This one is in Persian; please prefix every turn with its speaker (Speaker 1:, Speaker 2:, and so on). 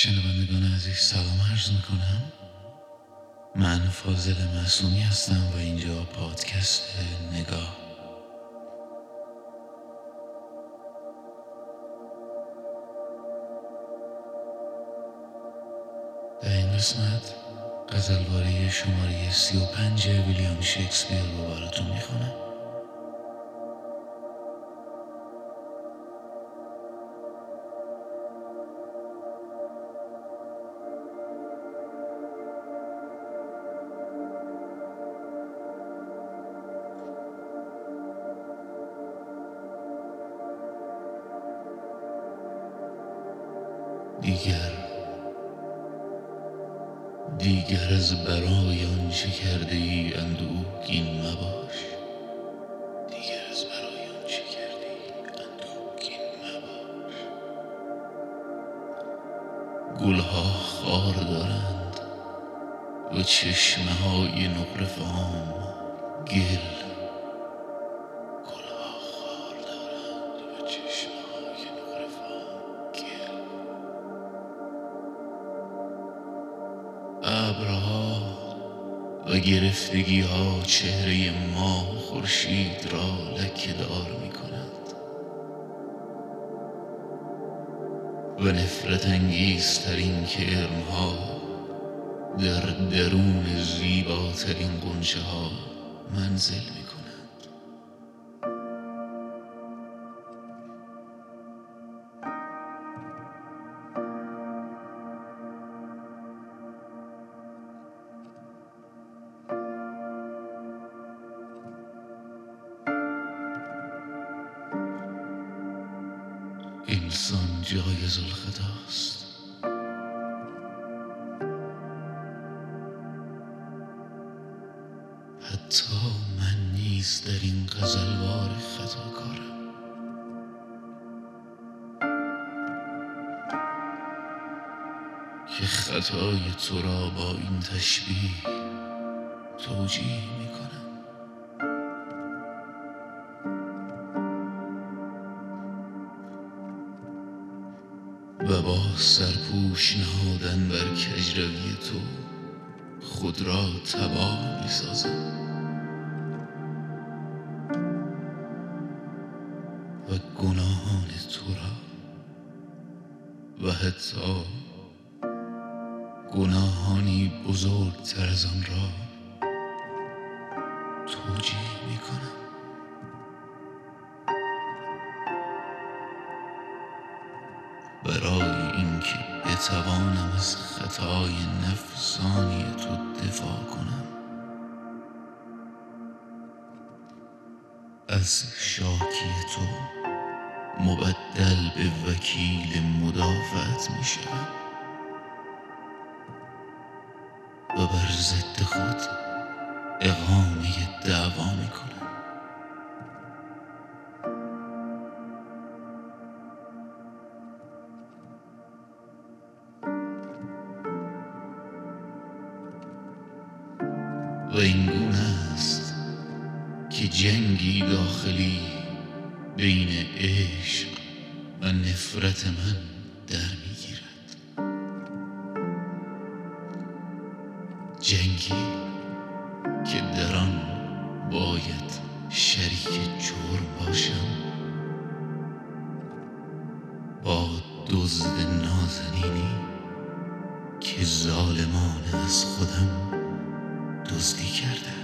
Speaker 1: شنوندگان عزیز سلام عرض می‌کنم. من فاضل معصومی هستم و اینجا پادکست نگاه. در این قسمت غزلواره شماره سی و پنج ویلیام شکسپیر رو براتون می‌خونم. دیگر دیگر از برای آنچه کرده ای اندوهگین مباش. دیگر از برای آنچه کرده ای اندوهگین مباش. گلها خار دارند و چشمه های نقره فام گل ابرها و گرفتگی ها چهره ما خورشید را لکه دار می کند و نفرت انگیزترین کرم ها در درون زیباترین قنچه ها منزل می کند انسان جایز الخطاست حتی من نیز در این غزلوار خطاکارم. که خطای تو را با این تشبیه توجیه می کنم و با سرپوش نهادن بر کجروی تو خود را تباه می سازم و گناهان تو را و حتی گناهانی بزرگتر از آن را توجیه می کنم برای بتوانم از خطای نفسانی تو دفاع کنم. از شاکی تو مبدل به وکیل مدافعت می شود و بر ضد خود اقامه دعوا و این گونه است که جنگی داخلی بین عشق و نفرت من در می‌گیرد. جنگی که در آن باید شریک جرم باشم با دزد نازنینی که ظالمانه از خودم دزدی کرده